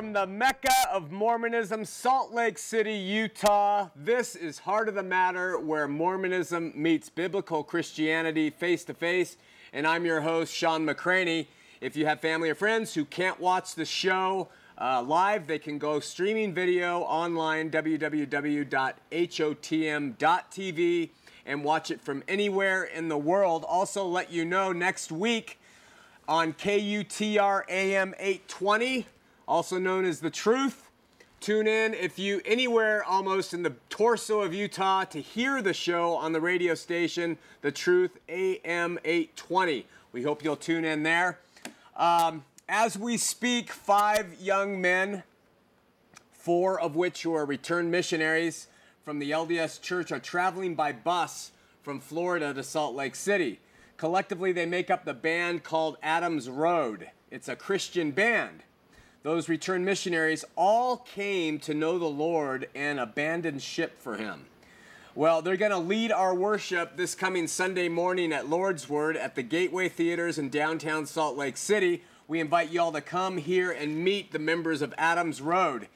From the Mecca of Mormonism, Salt Lake City, Utah. This is Heart of the Matter, where Mormonism meets biblical Christianity face to face. And I'm your host, Shawn McCraney. If you have family or friends who can't watch the show uh, live, they can go streaming video online, www.hotm.tv, and watch it from anywhere in the world. Also, let you know next week on KUTR AM 820, also known as The Truth. Tune in if you anywhere almost in the torso of Utah to hear the show on the radio station, The Truth AM 820. We hope you'll tune in there. Um, as we speak, five young men, four of which who are returned missionaries from the LDS Church, are traveling by bus from Florida to Salt Lake City. Collectively, they make up the band called Adams Road. It's a Christian band. Those returned missionaries all came to know the Lord and abandoned ship for Him. Well, they're going to lead our worship this coming Sunday morning at Lord's Word at the Gateway Theaters in downtown Salt Lake City. We invite you all to come here and meet the members of Adams Road.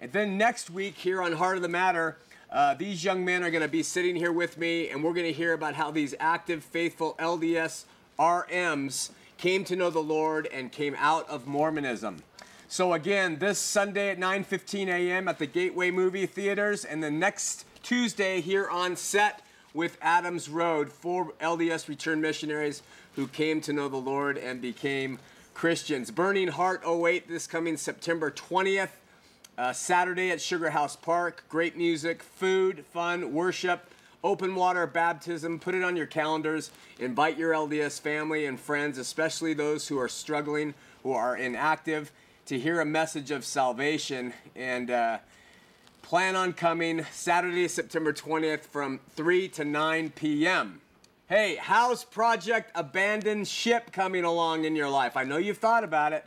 And then next week, here on Heart of the Matter, uh, these young men are going to be sitting here with me, and we're going to hear about how these active, faithful LDS RMs came to know the Lord and came out of Mormonism. So again, this Sunday at 9:15 a.m. at the Gateway Movie Theaters, and the next Tuesday here on set with Adams Road, four LDS returned missionaries who came to know the Lord and became Christians. Burning Heart 08 this coming September 20th. Uh, Saturday at Sugar House Park. Great music, food, fun, worship, open water baptism. Put it on your calendars. Invite your LDS family and friends, especially those who are struggling, who are inactive, to hear a message of salvation. And uh, plan on coming Saturday, September 20th from 3 to 9 p.m. Hey, how's Project Abandoned Ship coming along in your life? I know you've thought about it.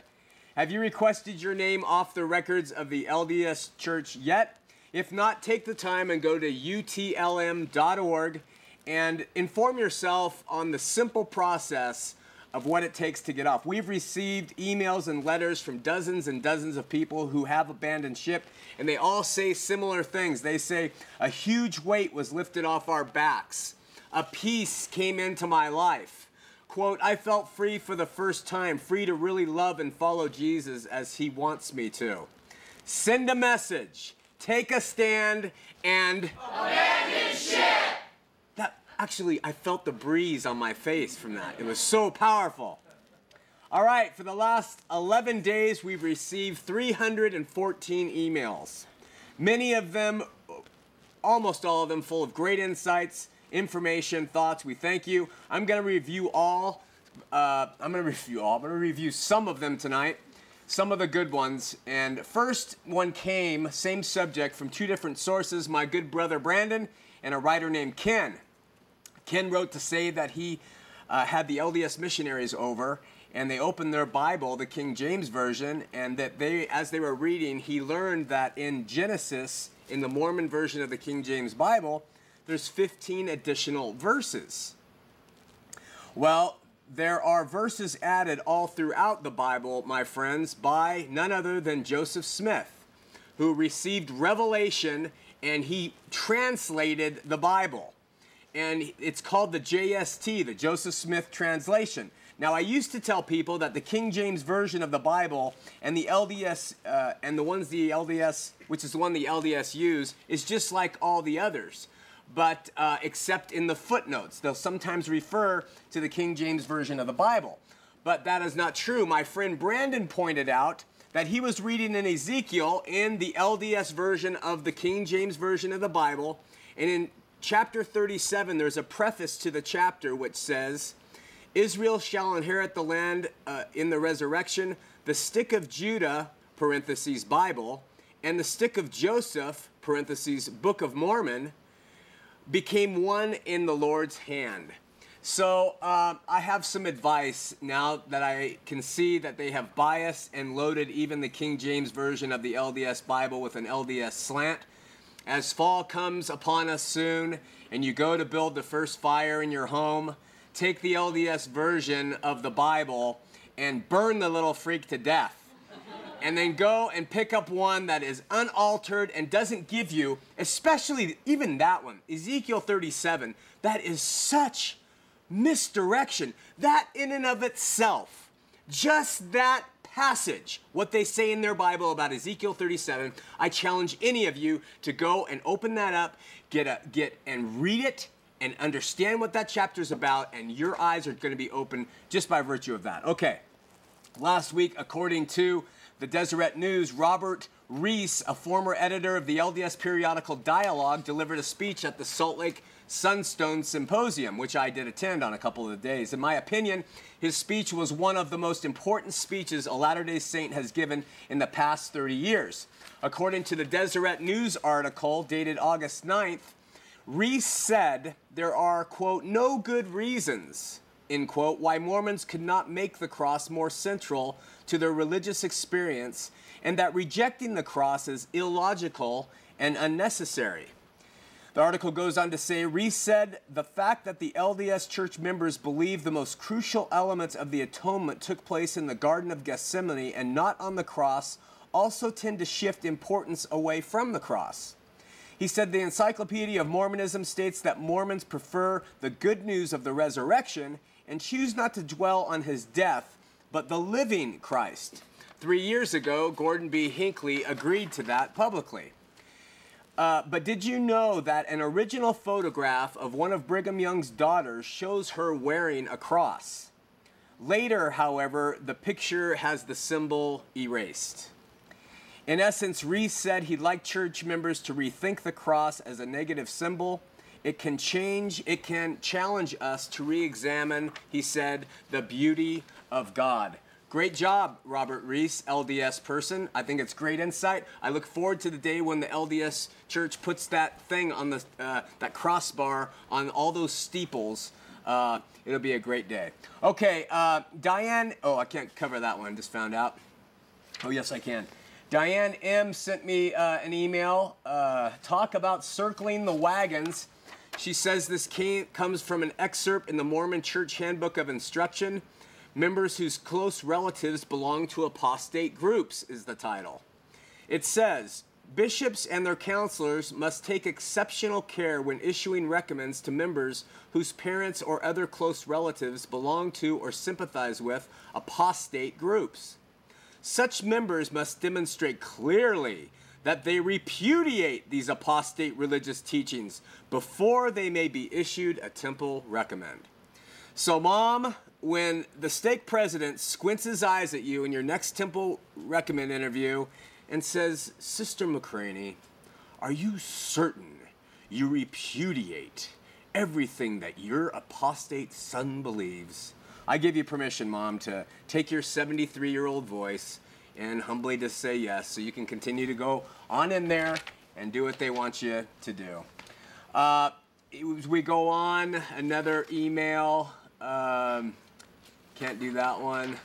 Have you requested your name off the records of the LDS Church yet? If not, take the time and go to utlm.org and inform yourself on the simple process of what it takes to get off. We've received emails and letters from dozens and dozens of people who have abandoned ship, and they all say similar things. They say, A huge weight was lifted off our backs, a peace came into my life quote, I felt free for the first time, free to really love and follow Jesus as he wants me to. Send a message, take a stand, and abandon ship. Actually, I felt the breeze on my face from that. It was so powerful. All right, for the last 11 days, we've received 314 emails. Many of them, almost all of them, full of great insights information, thoughts. We thank you. I'm going to review all. Uh, I'm going to review all. I'm going to review some of them tonight, some of the good ones. And first one came, same subject, from two different sources my good brother Brandon and a writer named Ken. Ken wrote to say that he uh, had the LDS missionaries over and they opened their Bible, the King James Version, and that they, as they were reading, he learned that in Genesis, in the Mormon version of the King James Bible, there's 15 additional verses. Well, there are verses added all throughout the Bible, my friends, by none other than Joseph Smith, who received revelation and he translated the Bible. And it's called the JST, the Joseph Smith translation. Now, I used to tell people that the King James Version of the Bible and the LDS, uh, and the ones the LDS, which is the one the LDS use, is just like all the others. but uh, except in the footnotes. They'll sometimes refer to the King James Version of the Bible. But that is not true. My friend Brandon pointed out that he was reading in Ezekiel in the LDS version of the King James Version of the Bible. And in chapter 37, there's a preface to the chapter which says, Israel shall inherit the land uh, in the resurrection. The stick of Judah, parentheses, Bible, and the stick of Joseph, parentheses, Book of Mormon, became one in the Lord's hand. So um, I have some advice now that I can see that they have biased and loaded even the King James Version of the LDS Bible with an LDS slant. As fall comes upon us soon and you go to build the first fire in your home, take the LDS version of the Bible and burn the little freak to death and then go and pick up one that is unaltered and doesn't give you, especially even that one, Ezekiel 37, that is such misdirection. That in and of itself, just that passage, what they say in their Bible about Ezekiel 37, I challenge any of you to go and open that up, get a get and read it and understand what that chapter is about, and your eyes are going to be open just by virtue of that. Okay. Last week, according to the Deseret News, Robert Rees, a former editor of the LDS periodical Dialogue, delivered a speech at the Salt Lake Sunstone Symposium, which I did attend on a couple of days. In my opinion, his speech was one of the most important speeches a Latter day Saint has given in the past 30 years. According to the Deseret News article dated August 9th, Rees said there are, quote, no good reasons, end quote, why Mormons could not make the cross more central to their religious experience, and that rejecting the cross is illogical and unnecessary. The article goes on to say Rees said the fact that the LDS church members believe the most crucial elements of the atonement took place in the Garden of Gethsemane and not on the cross also tend to shift importance away from the cross. He said the Encyclopedia of Mormonism states that Mormons prefer the good news of the resurrection and choose not to dwell on his death, but the living Christ. Three years ago, Gordon B. Hinckley agreed to that publicly. Uh, but did you know that an original photograph of one of Brigham Young's daughters shows her wearing a cross? Later, however, the picture has the symbol erased. In essence, Rees said he'd like church members to rethink the cross as a negative symbol. It can change, it can challenge us to re examine, he said, the beauty of God. Great job, Robert Rees, LDS person. I think it's great insight. I look forward to the day when the LDS church puts that thing on the uh, that crossbar on all those steeples. Uh, it'll be a great day. Okay, uh, Diane. Oh, I can't cover that one. Just found out. Oh, yes, I can. Diane M sent me uh, an email. Uh, talk about circling the wagons. She says this came, comes from an excerpt in the Mormon Church Handbook of Instruction. Members whose close relatives belong to apostate groups is the title. It says, Bishops and their counselors must take exceptional care when issuing recommends to members whose parents or other close relatives belong to or sympathize with apostate groups. Such members must demonstrate clearly that they repudiate these apostate religious teachings before they may be issued a temple recommend. So, mom, when the stake president squints his eyes at you in your next temple recommend interview and says, Sister McCraney, are you certain you repudiate everything that your apostate son believes? I give you permission, Mom, to take your 73 year old voice and humbly just say yes so you can continue to go on in there and do what they want you to do. Uh, we go on, another email. Um, can't do that one.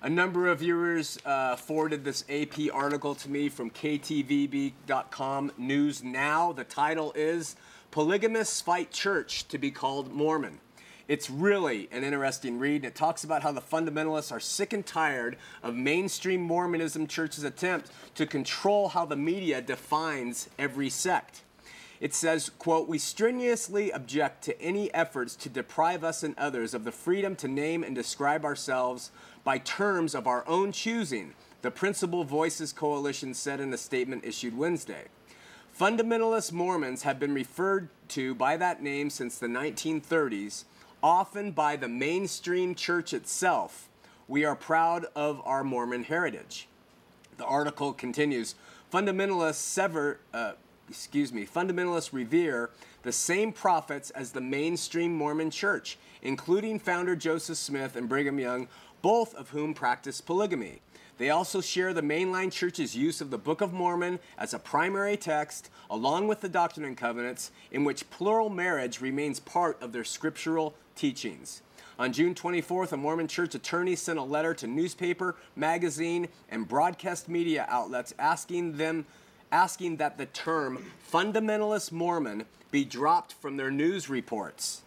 A number of viewers uh, forwarded this AP article to me from KTVB.com News Now. The title is Polygamists Fight Church to be Called Mormon. It's really an interesting read. and It talks about how the fundamentalists are sick and tired of mainstream Mormonism church's attempt to control how the media defines every sect. It says, quote, We strenuously object to any efforts to deprive us and others of the freedom to name and describe ourselves by terms of our own choosing, the Principle Voices Coalition said in a statement issued Wednesday. Fundamentalist Mormons have been referred to by that name since the 1930s, often by the mainstream church itself. We are proud of our Mormon heritage. The article continues Fundamentalists sever, uh, excuse me, fundamentalists revere the same prophets as the mainstream Mormon church, including founder Joseph Smith and Brigham Young, both of whom practice polygamy. They also share the mainline church's use of the Book of Mormon as a primary text, along with the Doctrine and Covenants, in which plural marriage remains part of their scriptural teachings. On June 24th, a Mormon church attorney sent a letter to newspaper, magazine, and broadcast media outlets asking them asking that the term fundamentalist Mormon be dropped from their news reports.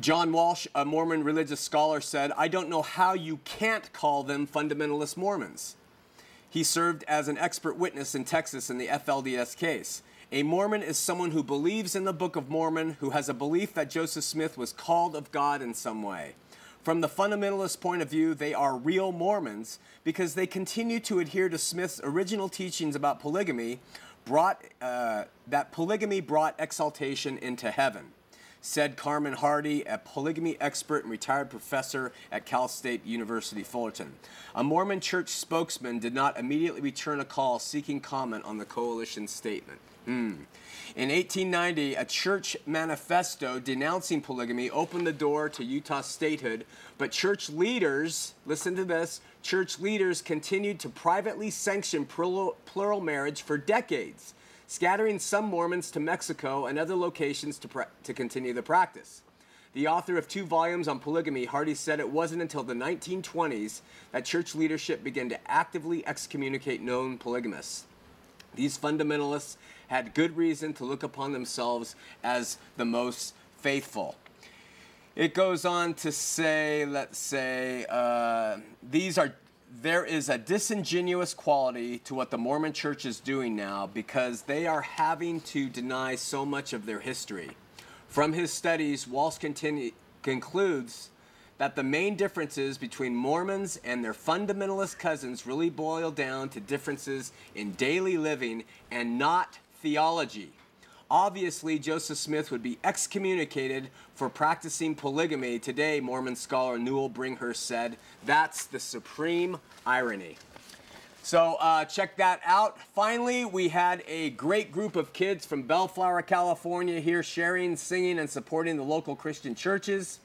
John Walsh, a Mormon religious scholar, said, I don't know how you can't call them fundamentalist Mormons. He served as an expert witness in Texas in the FLDS case. A Mormon is someone who believes in the Book of Mormon, who has a belief that Joseph Smith was called of God in some way. From the fundamentalist point of view, they are real Mormons because they continue to adhere to Smith's original teachings about polygamy, brought, uh, that polygamy brought exaltation into heaven said Carmon Hardy, a polygamy expert and retired professor at Cal State University Fullerton. A Mormon church spokesman did not immediately return a call seeking comment on the coalition statement. Mm. In 1890, a church manifesto denouncing polygamy opened the door to Utah statehood, but church leaders, listen to this, church leaders continued to privately sanction plural, plural marriage for decades scattering some Mormons to Mexico and other locations to, to continue the practice. The author of two volumes on polygamy, Hardy said it wasn't until the 1920s that church leadership began to actively excommunicate known polygamists. These fundamentalists had good reason to look upon themselves as the most faithful. It goes on to say, let's say, uh, these are there is a disingenuous quality to what the Mormon church is doing now because they are having to deny so much of their history. From his studies, Walsh continue, concludes that the main differences between Mormons and their fundamentalist cousins really boil down to differences in daily living and not theology. Obviously, Joseph Smith would be excommunicated for practicing polygamy. Today, Mormon scholar Newell Bringhurst said, That's the supreme irony. So uh, check that out. Finally, we had a great group of kids from Bellflower, California here sharing, singing, and supporting the local Christian churches.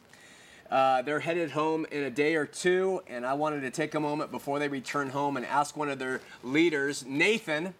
Uh, they're headed home in a day or two, and I wanted to take a moment before they return home and ask one of their leaders, Nathan,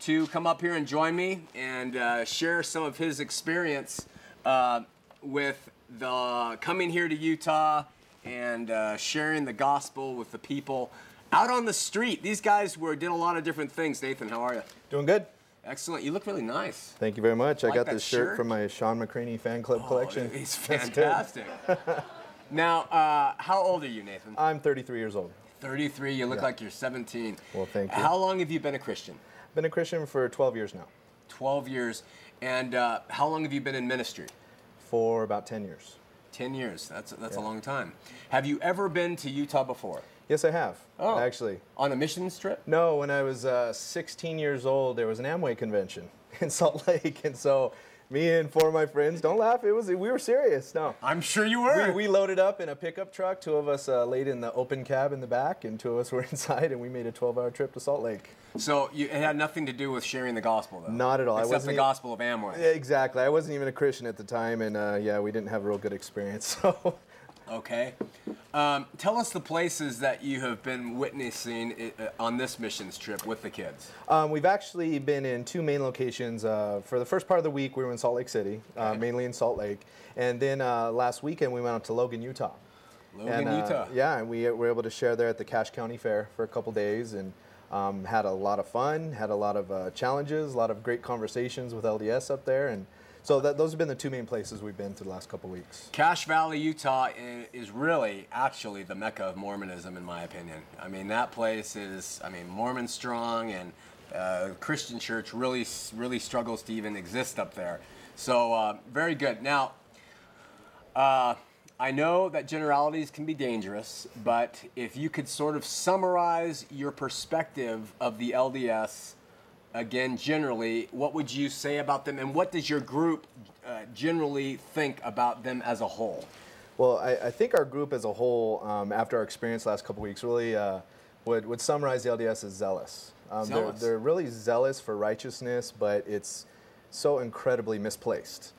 to come up here and join me and uh, share some of his experience uh, with the coming here to Utah and uh, sharing the gospel with the people out on the street. These guys were did a lot of different things. Nathan, how are you? Doing good. Excellent. You look really nice. Thank you very much. I, like got this shirt, shirt? from my Shawn McCraney fan club Oh, collection. It's good. fantastic. now, uh, how old are you, Nathan? I'm 33 years old. 33. You look Yeah. like you're 17. Well, thank you. How long have you been a Christian? Been a Christian for 12 years now. 12 years. And uh, how long have you been in ministry? For about 10 years. 10 years. That's, that's a long time. Have you ever been to Utah before? Yes, I have. Oh. Actually. On a missions trip? No, when I was uh, 16 years old, there was an Amway convention in Salt Lake, and so me and four of my friends, don't laugh, it was we were serious. No. I'm sure you were. We, we loaded up in a pickup truck. Two of us uh, laid in the open cab in the back, and two of us were inside, and we made a 12-hour trip to Salt Lake. so you, it had nothing to do with sharing the gospel, though? Not at all. I Except wasn't the gospel of Amway. Exactly. I wasn't even a Christian at the time, and uh, yeah, we didn't have a real good experience. So, Okay. Um, tell us the places that you have been witnessing uh, on this missions trip with the kids. um, we've actually been in two main locations. Uh, for the first part of the week, we were in Salt Lake City, uh, Okay. mainly in Salt Lake, and then uh, last weekend we went out to Logan, Utah. Logan, and, uh, Utah. Yeah, and we were able to share there at the Cache County Fair for a couple days, and um, had a lot of fun, had a lot of uh, challenges, a lot of great conversations with LDS up there, and so that, those have been the two main places we've been through the last couple weeks. Cache Valley, Utah is really actually the mecca of Mormonism, in my opinion. I mean, that place is, I mean, Mormon strong, and uh, Christian church really, really struggles to even exist up there. So, uh, very good. Now, uh, I know that generalities can be dangerous, but if you could sort of summarize your perspective of the LDS again, generally, what would you say about them, and what does your group uh, generally think about them as a whole? Well, I, I think our group as a whole, um, after our experience last couple weeks, really uh, would, would summarize the LDS as zealous. Um, they're, Zealous. they're really zealous for righteousness, but it's so incredibly misplaced.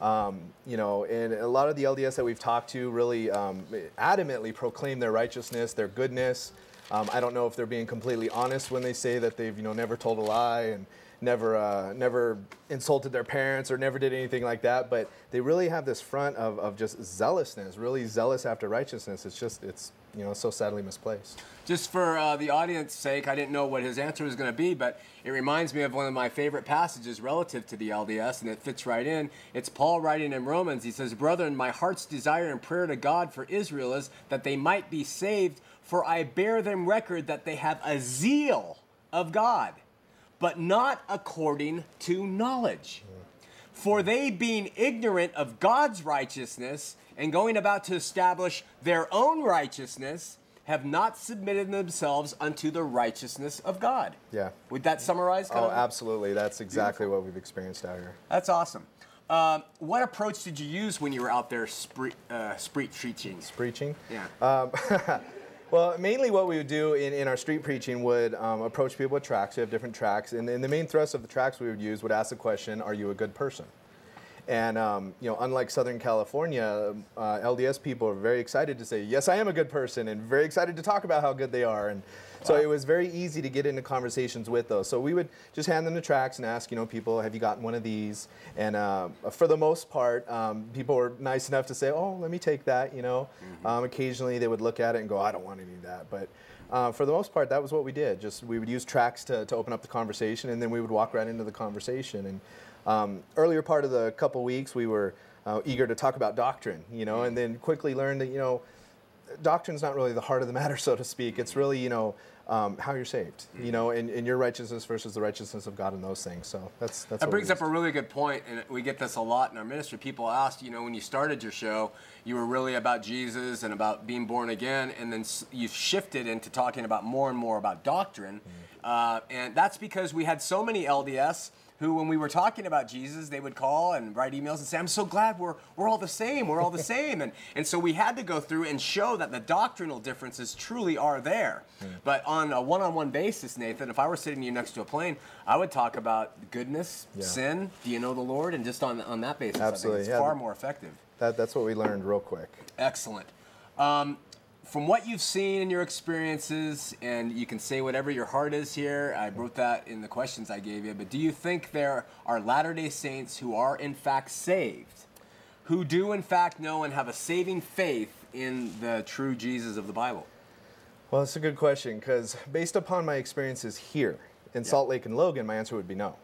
Um, you know, and a lot of the LDS that we've talked to really um, adamantly proclaim their righteousness, their goodness. Um, I don't know if they're being completely honest when they say that they've, you know, never told a lie and never, uh, never insulted their parents or never did anything like that. But they really have this front of, of just zealousness, really zealous after righteousness. It's just, it's, you know, so sadly misplaced. Just for uh, the audience's sake, I didn't know what his answer was going to be, but it reminds me of one of my favorite passages relative to the LDS, and it fits right in. It's Paul writing in Romans. He says, Brethren, my heart's desire and prayer to God for Israel is that they might be saved, for I bear them record that they have a zeal of God, but not according to knowledge. For they, being ignorant of God's righteousness and going about to establish their own righteousness, have not submitted themselves unto the righteousness of God. Yeah. Would that summarize? Kind Oh, of? absolutely. That's exactly what we've experienced out here. That's awesome. Um, what approach did you use when you were out there spree, uh, preaching? Preaching. Yeah. Well, mainly what we would do in, in our street preaching would um, approach people with tracks. We have different tracks, and, and the main thrust of the tracks we would use would ask the question, "Are you a good person?" And um, you know, unlike Southern California, uh, LDS people are very excited to say, "Yes, I am a good person," and very excited to talk about how good they are. And so it was very easy to get into conversations with those. So we would just hand them the tracks and ask, you know, people, "Have you gotten one of these?" And uh, for the most part, um, people were nice enough to say, "Oh, let me take that." You know, um, occasionally they would look at it and go, "I don't want any of that," but uh, for the most part, that was what we did. Just we would use tracks to, to open up the conversation, and then we would walk right into the conversation. And um, earlier part of the couple weeks, we were uh, eager to talk about doctrine, you know, and then quickly learned that you know, doctrine's not really the heart of the matter, so to speak. It's really you know um, how you're saved, you know, and, and your righteousness versus the righteousness of God and those things. So that's that's. That brings up a really good point, and we get this a lot in our ministry. People ask, you know, when you started your show, you were really about Jesus and about being born again, and then you've shifted into talking about more and more about doctrine. Uh, and that's because we had so many LDS who, when we were talking about Jesus, they would call and write emails and say, I'm so glad we're, we're all the same, we're all the same. And, and so we had to go through and show that the doctrinal differences truly are there. But on a one on one basis, Nathan, if I were sitting you next to a plane, I would talk about goodness, Yeah. sin, do you know the Lord? And just on, on that basis, I Absolutely, think it's yeah. far more effective. That, that's what we learned real quick. Excellent. Um, from what you've seen in your experiences, and you can say whatever your heart is here, I wrote that in the questions I gave you, but do you think there are Latter day Saints who are in fact saved, who do in fact know and have a saving faith in the true Jesus of the Bible? Well, that's a good question because based upon my experiences here in Salt Lake and Logan, my answer would be no.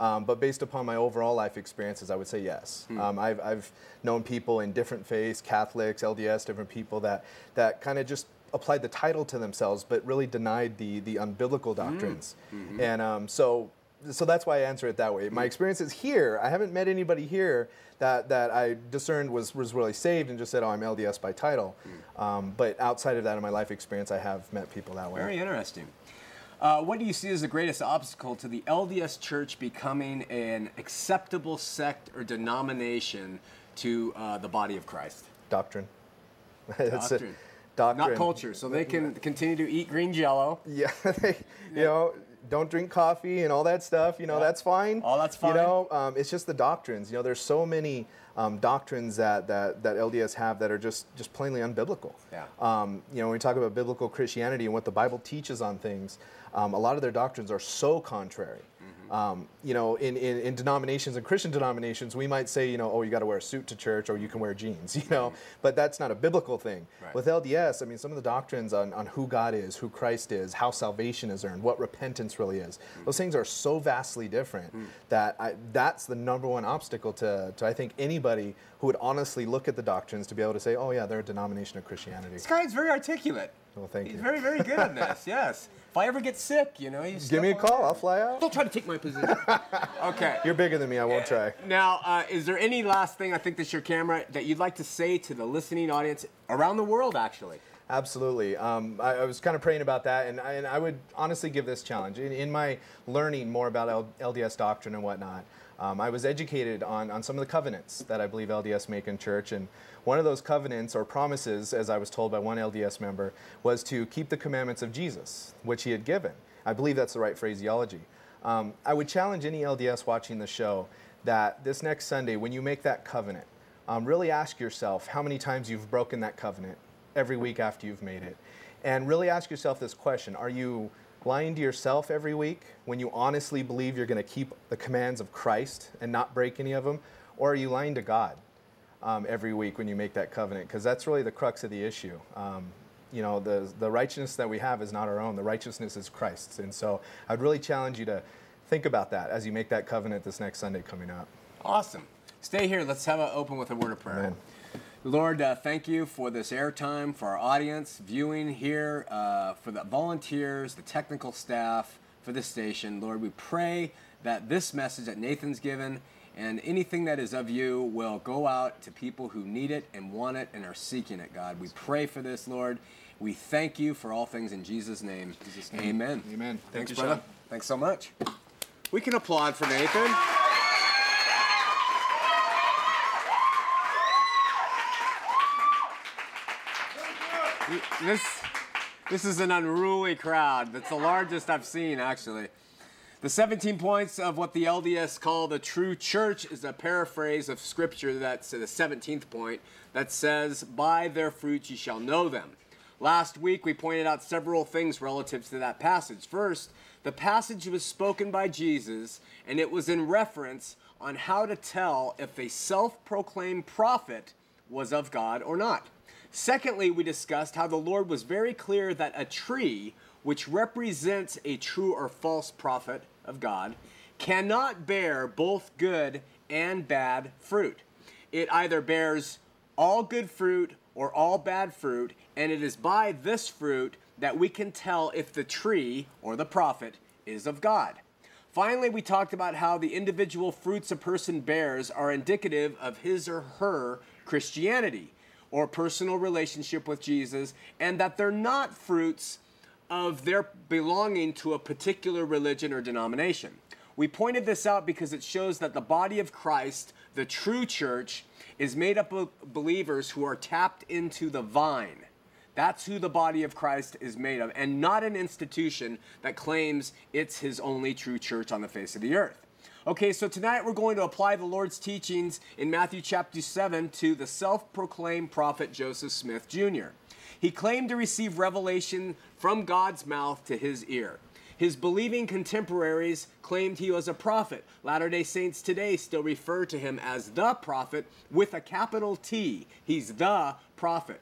Um, but based upon my overall life experiences, I would say yes. Um, I've, I've known people in different faiths, Catholics, LDS, different people that, that kind of just applied the title to themselves, but really denied the, the unbiblical doctrines. And um, so, so that's why I answer it that way. My experiences here, I haven't met anybody here that, that I discerned was, was really saved and just said, oh, I'm LDS by title. Um, but outside of that, in my life experience, I have met people that way. Very interesting. Uh, what do you see as the greatest obstacle to the LDS Church becoming an acceptable sect or denomination to uh, the body of Christ? Doctrine. Doctrine. Doctrine. Not culture, so they can continue to eat green jello. Yeah, they, you know, don't drink coffee and all that stuff. You know, Yeah. that's fine. All that's fine. You know, um, it's just the doctrines. You know, there's so many um, doctrines that, that that LDS have that are just just plainly unbiblical. Yeah. Um, you know, when we talk about biblical Christianity and what the Bible teaches on things, um, a lot of their doctrines are so contrary. Mm-hmm. Um, you know, in, in, in denominations and Christian denominations, we might say, you know, oh, you got to wear a suit to church or you can wear jeans, you know, but that's not a biblical thing. Mm-hmm. Right. With LDS, I mean, some of the doctrines on, on who God is, who Christ is, how salvation is earned, what repentance really is, Mm. those things are so vastly different that I, that's the number one obstacle to, to, I think, anybody who would honestly look at the doctrines to be able to say, oh, yeah, they're a denomination of Christianity. This guy is very articulate. Well, thank He's you. He's very, very good at this. Yes. If I ever get sick, you know, you Give me a call, it. I'll fly out. Don't try to take my position. okay. You're bigger than me, I won't try. Now, uh, is there any last thing, I think this is your camera, that you'd like to say to the listening audience around the world, actually? Absolutely. Um, I, I was kind of praying about that, and I, and I would honestly give this challenge. In, in my learning more about L- LDS doctrine and whatnot, um, I was educated on, on some of the covenants that I believe LDS make in church. And one of those covenants or promises, as I was told by one LDS member, was to keep the commandments of Jesus, which he had given. I believe that's the right phraseology. Um, I would challenge any LDS watching the show that this next Sunday, when you make that covenant, um, really ask yourself how many times you've broken that covenant every week after you've made it. And really ask yourself this question Are you lying to yourself every week when you honestly believe you're going to keep the commands of Christ and not break any of them? Or are you lying to God um, every week when you make that covenant? Because that's really the crux of the issue. Um, you know, the, the righteousness that we have is not our own, the righteousness is Christ's. And so I'd really challenge you to think about that as you make that covenant this next Sunday coming up. Awesome. Stay here. Let's have an open with a word of prayer. Amen. Lord, uh, thank you for this airtime, for our audience viewing here, uh, for the volunteers, the technical staff for this station. Lord, we pray that this message that Nathan's given and anything that is of you will go out to people who need it and want it and are seeking it, God. We pray for this, Lord. We thank you for all things in Jesus' name. Jesus' name. Amen. Amen. Thank Thanks, you, brother. Sean. Thanks so much. We can applaud for Nathan. This, this is an unruly crowd. That's the largest I've seen, actually. The 17 points of what the LDS call the true church is a paraphrase of scripture that's the 17th point that says, By their fruits ye shall know them. Last week we pointed out several things relative to that passage. First, the passage was spoken by Jesus, and it was in reference on how to tell if a self proclaimed prophet was of God or not. Secondly, we discussed how the Lord was very clear that a tree, which represents a true or false prophet of God, cannot bear both good and bad fruit. It either bears all good fruit or all bad fruit, and it is by this fruit that we can tell if the tree or the prophet is of God. Finally, we talked about how the individual fruits a person bears are indicative of his or her Christianity or personal relationship with Jesus, and that they're not fruits of their belonging to a particular religion or denomination. We pointed this out because it shows that the body of Christ, the true church, is made up of believers who are tapped into the vine. That's who the body of Christ is made of, and not an institution that claims it's his only true church on the face of the earth. Okay, so tonight we're going to apply the Lord's teachings in Matthew chapter 7 to the self proclaimed prophet Joseph Smith Jr. He claimed to receive revelation from God's mouth to his ear. His believing contemporaries claimed he was a prophet. Latter day Saints today still refer to him as the prophet with a capital T. He's the prophet.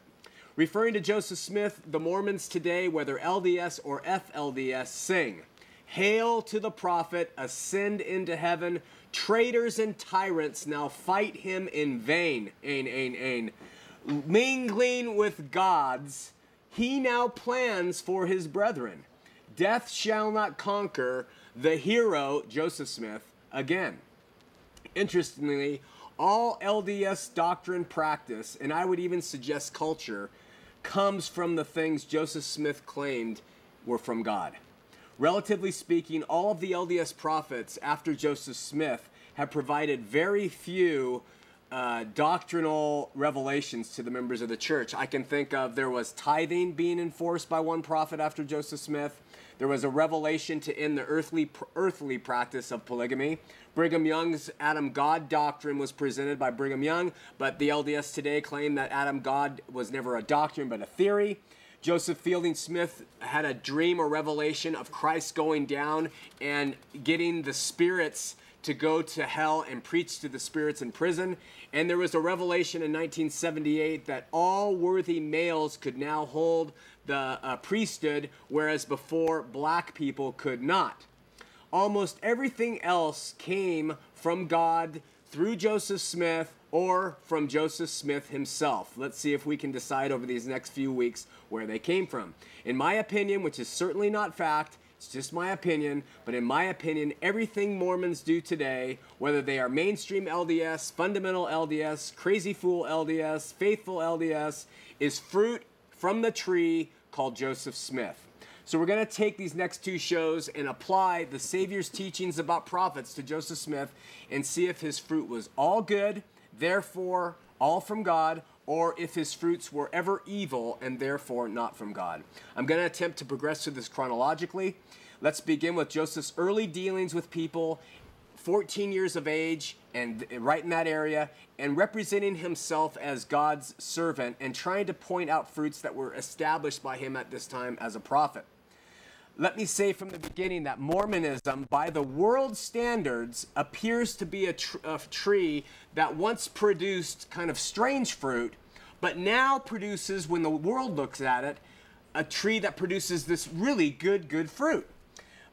Referring to Joseph Smith, the Mormons today, whether LDS or FLDS, sing Hail to the prophet, ascend into heaven. Traitors and tyrants now fight him in vain. Ain, ain, ain. Mingling with gods, he now plans for his brethren. Death shall not conquer the hero, Joseph Smith, again. Interestingly, all LDS doctrine practice, and I would even suggest culture, comes from the things Joseph Smith claimed were from God. Relatively speaking, all of the LDS prophets after Joseph Smith have provided very few uh, doctrinal revelations to the members of the church. I can think of there was tithing being enforced by one prophet after Joseph Smith. There was a revelation to end the earthly earthly practice of polygamy. Brigham Young's Adam God doctrine was presented by Brigham Young, but the LDS today claim that Adam God was never a doctrine but a theory. Joseph Fielding Smith had a dream or revelation of Christ going down and getting the spirits to go to hell and preach to the spirits in prison. And there was a revelation in 1978 that all worthy males could now hold the uh, priesthood, whereas before black people could not. Almost everything else came from God through Joseph Smith or from Joseph Smith himself. Let's see if we can decide over these next few weeks where they came from. In my opinion, which is certainly not fact, it's just my opinion, but in my opinion, everything Mormons do today, whether they are mainstream LDS, fundamental LDS, crazy fool LDS, faithful LDS, is fruit from the tree called Joseph Smith. So we're going to take these next two shows and apply the Savior's teachings about prophets to Joseph Smith and see if his fruit was all good, therefore all from God, or if his fruits were ever evil and therefore not from God. I'm going to attempt to progress through this chronologically. Let's begin with Joseph's early dealings with people, 14 years of age, and right in that area, and representing himself as God's servant and trying to point out fruits that were established by him at this time as a prophet. Let me say from the beginning that Mormonism, by the world standards, appears to be a, tr- a tree that once produced kind of strange fruit, but now produces, when the world looks at it, a tree that produces this really good, good fruit.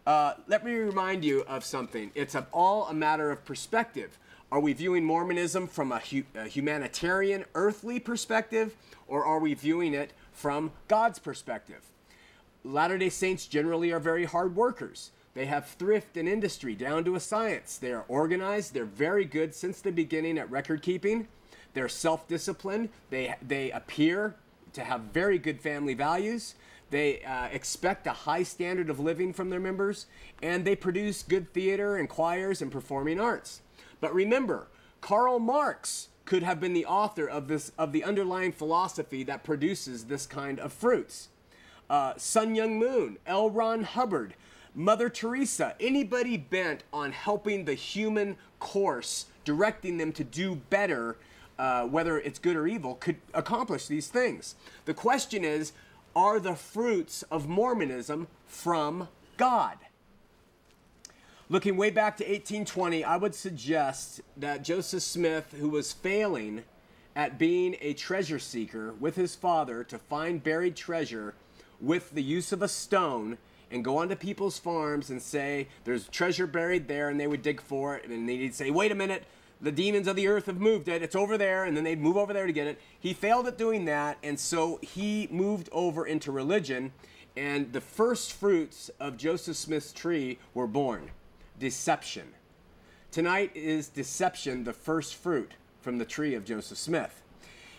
Uh, let me remind you of something. It's a, all a matter of perspective. Are we viewing Mormonism from a, hu- a humanitarian, earthly perspective, or are we viewing it from God's perspective? Latter day Saints generally are very hard workers. They have thrift and industry down to a science. They are organized. They're very good since the beginning at record keeping. They're self disciplined. They, they appear to have very good family values. They uh, expect a high standard of living from their members, and they produce good theater and choirs and performing arts. But remember, Karl Marx could have been the author of this of the underlying philosophy that produces this kind of fruits. Uh, Sun Myung Moon, L. Ron Hubbard, Mother Teresa, anybody bent on helping the human course, directing them to do better, uh, whether it's good or evil, could accomplish these things. The question is, are the fruits of Mormonism from God? Looking way back to 1820, I would suggest that Joseph Smith, who was failing at being a treasure seeker with his father to find buried treasure with the use of a stone, and go onto people's farms and say, There's treasure buried there, and they would dig for it, and they'd say, Wait a minute, the demons of the earth have moved it, it's over there, and then they'd move over there to get it. He failed at doing that, and so he moved over into religion, and the first fruits of Joseph Smith's tree were born deception. Tonight is deception, the first fruit from the tree of Joseph Smith.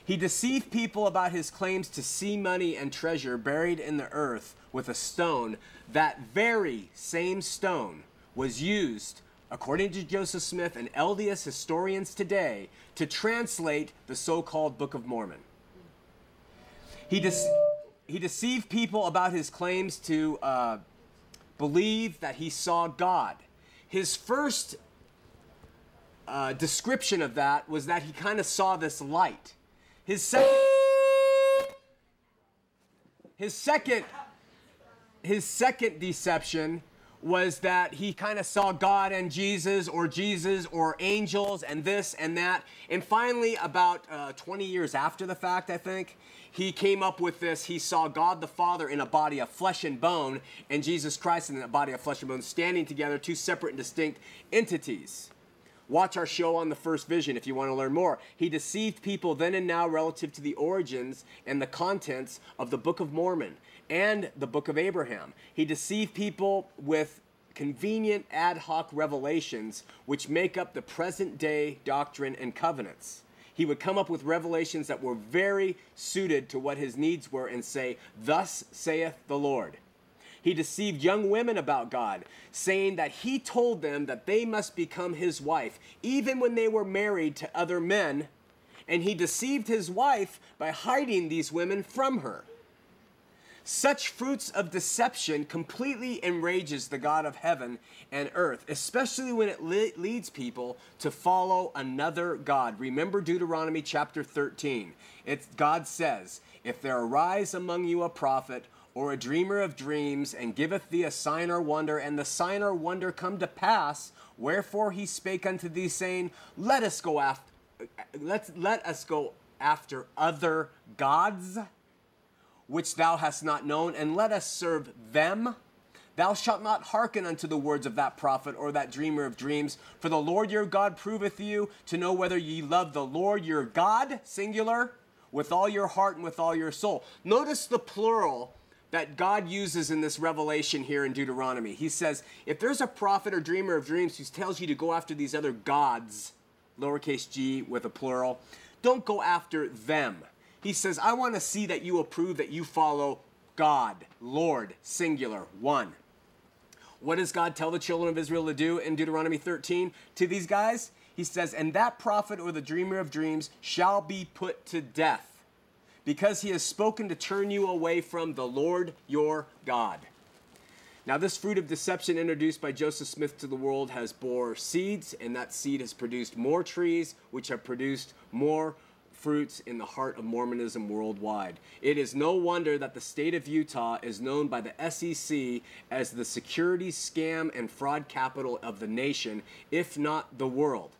He deceived people about his claims to see money and treasure buried in the earth with a stone. That very same stone was used, according to Joseph Smith and LDS historians today, to translate the so called Book of Mormon. He, de- he deceived people about his claims to uh, believe that he saw God his first uh, description of that was that he kind of saw this light. His second, his second, his second deception was that he kind of saw God and Jesus, or Jesus, or angels, and this and that. And finally, about uh, 20 years after the fact, I think, he came up with this. He saw God the Father in a body of flesh and bone, and Jesus Christ in a body of flesh and bone, standing together, two separate and distinct entities. Watch our show on the first vision if you want to learn more. He deceived people then and now relative to the origins and the contents of the Book of Mormon and the Book of Abraham. He deceived people with convenient ad hoc revelations which make up the present day doctrine and covenants he would come up with revelations that were very suited to what his needs were and say, Thus saith the Lord. He deceived young women about God, saying that he told them that they must become his wife, even when they were married to other men. And he deceived his wife by hiding these women from her. Such fruits of deception completely enrages the God of heaven and earth, especially when it le- leads people to follow another God. Remember Deuteronomy chapter 13. It's, God says, If there arise among you a prophet or a dreamer of dreams, and giveth thee a sign or wonder, and the sign or wonder come to pass, wherefore he spake unto thee, saying, Let us go after let let us go after other gods which thou hast not known, and let us serve them. Thou shalt not hearken unto the words of that prophet or that dreamer of dreams, for the Lord your God proveth you to know whether ye love the Lord your God, singular, with all your heart and with all your soul. Notice the plural that God uses in this revelation here in Deuteronomy. He says, if there's a prophet or dreamer of dreams who tells you to go after these other gods, lowercase g with a plural, don't go after them. He says, I want to see that you approve that you follow God, Lord, singular, one. What does God tell the children of Israel to do in Deuteronomy 13 to these guys? He says, And that prophet or the dreamer of dreams shall be put to death, because he has spoken to turn you away from the Lord your God. Now, this fruit of deception introduced by Joseph Smith to the world has bore seeds, and that seed has produced more trees, which have produced more fruits in the heart of Mormonism worldwide. It is no wonder that the state of Utah is known by the SEC as the security scam and fraud capital of the nation, if not the world.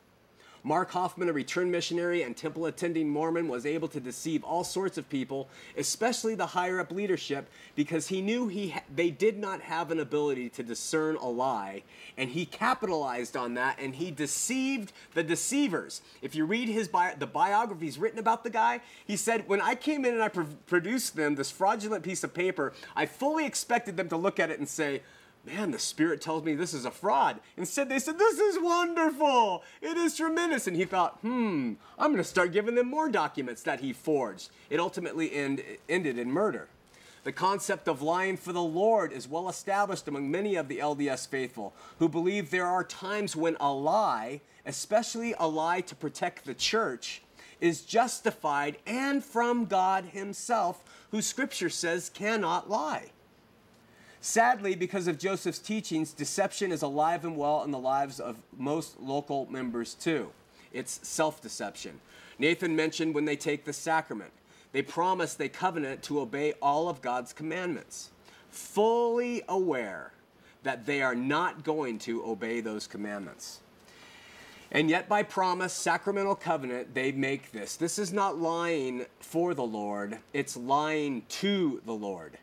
Mark Hofmann, a returned missionary and temple attending Mormon, was able to deceive all sorts of people, especially the higher up leadership, because he knew he they did not have an ability to discern a lie, and he capitalized on that and he deceived the deceivers. If you read his bi- the biographies written about the guy, he said, "When I came in and I pr- produced them this fraudulent piece of paper, I fully expected them to look at it and say." Man, the Spirit tells me this is a fraud. Instead, they said, this is wonderful. It is tremendous. And he thought, hmm, I'm going to start giving them more documents that he forged. It ultimately end, ended in murder. The concept of lying for the Lord is well established among many of the LDS faithful who believe there are times when a lie, especially a lie to protect the church, is justified and from God Himself, who Scripture says cannot lie. Sadly, because of Joseph's teachings, deception is alive and well in the lives of most local members too. It's self deception. Nathan mentioned when they take the sacrament, they promise they covenant to obey all of God's commandments, fully aware that they are not going to obey those commandments. And yet, by promise, sacramental covenant, they make this. This is not lying for the Lord, it's lying to the Lord.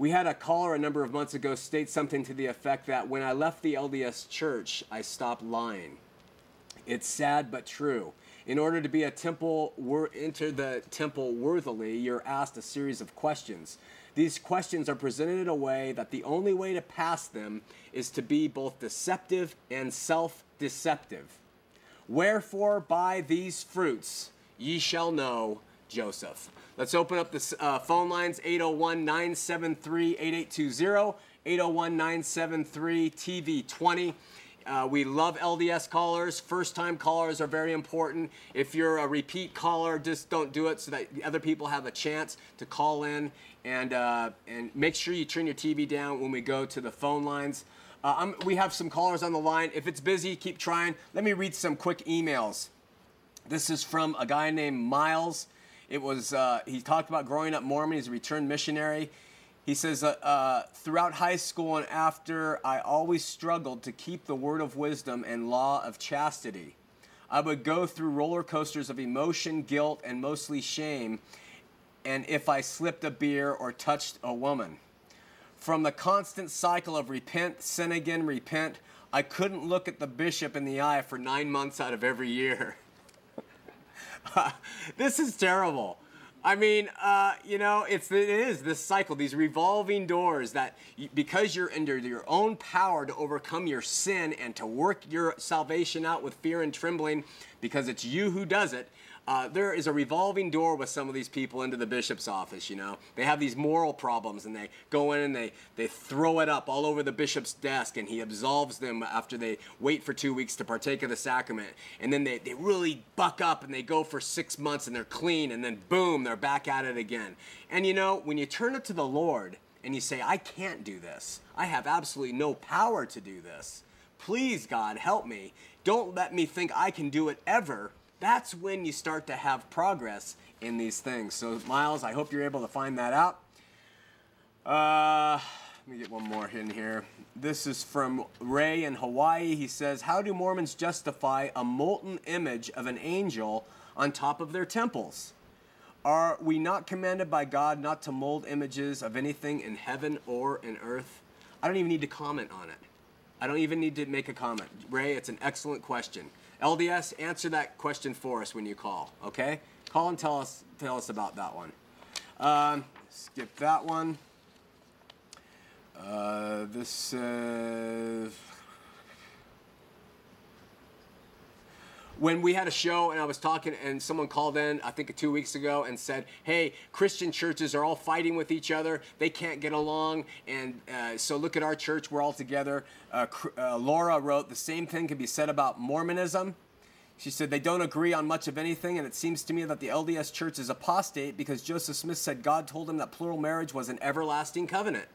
We had a caller a number of months ago state something to the effect that when I left the LDS church, I stopped lying. It's sad but true. In order to be a temple, enter the temple worthily, you're asked a series of questions. These questions are presented in a way that the only way to pass them is to be both deceptive and self deceptive. Wherefore, by these fruits ye shall know Joseph. Let's open up the uh, phone lines 801 973 8820, 801 973 TV20. Uh, we love LDS callers. First time callers are very important. If you're a repeat caller, just don't do it so that other people have a chance to call in. And, uh, and make sure you turn your TV down when we go to the phone lines. Uh, we have some callers on the line. If it's busy, keep trying. Let me read some quick emails. This is from a guy named Miles. It was uh, he talked about growing up Mormon. He's a returned missionary. He says, uh, uh, throughout high school and after, I always struggled to keep the word of wisdom and law of chastity. I would go through roller coasters of emotion, guilt, and mostly shame, and if I slipped a beer or touched a woman. From the constant cycle of repent, sin again, repent, I couldn't look at the bishop in the eye for nine months out of every year. this is terrible. I mean, uh, you know, it's it is this cycle, these revolving doors that you, because you're under your own power to overcome your sin and to work your salvation out with fear and trembling, because it's you who does it uh, there is a revolving door with some of these people into the bishop's office. You know, they have these moral problems, and they go in and they they throw it up all over the bishop's desk, and he absolves them after they wait for two weeks to partake of the sacrament, and then they they really buck up and they go for six months and they're clean, and then boom, they're back at it again. And you know, when you turn it to the Lord and you say, I can't do this, I have absolutely no power to do this. Please, God, help me. Don't let me think I can do it ever that's when you start to have progress in these things. So, Miles, I hope you're able to find that out. Uh, let me get one more in here. This is from Ray in Hawaii. He says, How do Mormons justify a molten image of an angel on top of their temples? Are we not commanded by God not to mold images of anything in heaven or in earth? I don't even need to comment on it. I don't even need to make a comment. Ray, it's an excellent question. LDS, answer that question for us when you call, okay? Call and tell us, tell us about that one. Um, skip that one. Uh, this uh, when we had a show and I was talking and someone called in, I think two weeks ago, and said, "Hey, Christian churches are all fighting with each other. They can't get along, and uh, so look at our church. We're all together." Uh, uh, Laura wrote, "The same thing can be said about Mormonism." She said they don't agree on much of anything, and it seems to me that the LDS Church is apostate because Joseph Smith said God told him that plural marriage was an everlasting covenant.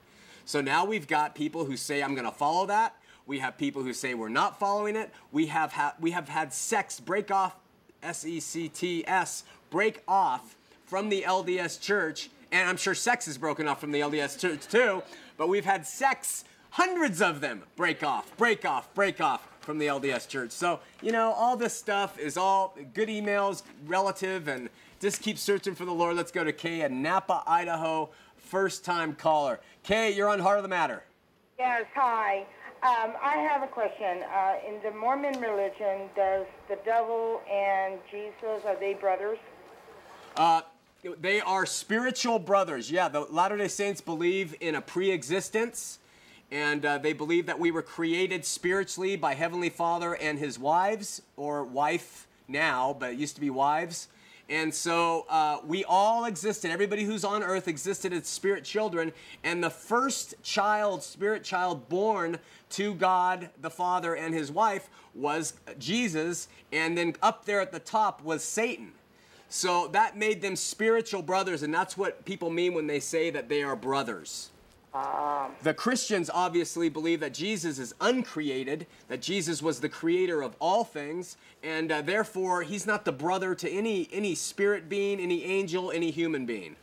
So now we've got people who say, I'm going to follow that. We have people who say we're not following it. We have, ha- we have had sects break off, S E C T S, break off from the LDS church. And I'm sure sex is broken off from the LDS church too. But we've had sects, hundreds of them, break off, break off, break off from the LDS church. So, you know, all this stuff is all good emails, relative, and just keep searching for the Lord. Let's go to Kay in Nampa, Idaho, first time caller. Kay, you're on Heart of the Matter. Yes, hi. Um, I have a question. Uh, in the Mormon religion, does the devil and Jesus, are they brothers? Uh, they are spiritual brothers. Yeah, the Latter day Saints believe in a pre existence, and uh, they believe that we were created spiritually by Heavenly Father and his wives, or wife now, but it used to be wives. And so uh, we all existed. Everybody who's on earth existed as spirit children. And the first child, spirit child born to God the Father and his wife was Jesus. And then up there at the top was Satan. So that made them spiritual brothers. And that's what people mean when they say that they are brothers. The Christians obviously believe that Jesus is uncreated, that Jesus was the creator of all things, and uh, therefore he's not the brother to any any spirit being, any angel, any human being.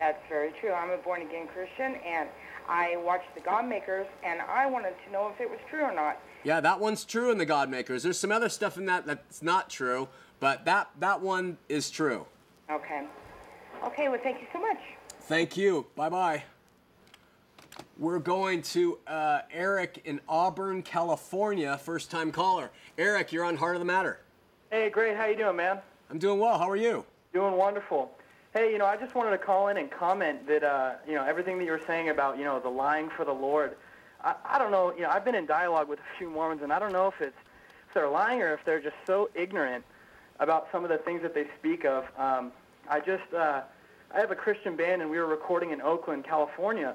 That's very true. I'm a born again Christian, and I watched the God Makers, and I wanted to know if it was true or not. Yeah, that one's true in the God Makers. There's some other stuff in that that's not true, but that that one is true. Okay. Okay, well, thank you so much. Thank you. Bye bye. We're going to uh, Eric in Auburn, California, first time caller. Eric, you're on Heart of the Matter. Hey, great. How you doing, man? I'm doing well. How are you? Doing wonderful. Hey, you know, I just wanted to call in and comment that, uh, you know, everything that you were saying about, you know, the lying for the Lord. I, I don't know, you know, I've been in dialogue with a few Mormons, and I don't know if it's if they're lying or if they're just so ignorant about some of the things that they speak of. Um, I just, uh, I have a Christian band, and we were recording in Oakland, California,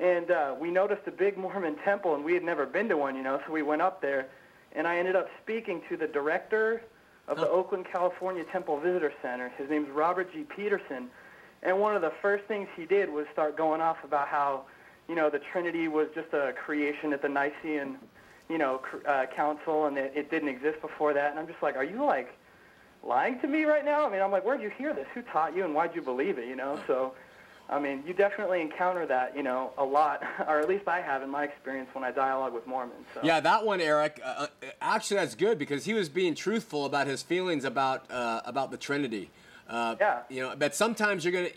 and uh, we noticed a big Mormon temple, and we had never been to one, you know, so we went up there, and I ended up speaking to the director of the Oakland, California Temple Visitor Center. His name's Robert G. Peterson, and one of the first things he did was start going off about how, you know, the Trinity was just a creation at the Nicene, you know, cr- uh, council, and it, it didn't exist before that. And I'm just like, are you like lying to me right now? I mean, I'm like, where'd you hear this? Who taught you, and why'd you believe it? You know, so. I mean, you definitely encounter that, you know, a lot, or at least I have in my experience when I dialogue with Mormons. So. Yeah, that one, Eric. Uh, uh, actually, that's good because he was being truthful about his feelings about uh, about the Trinity. Uh, Yeah. You know, but sometimes you're gonna.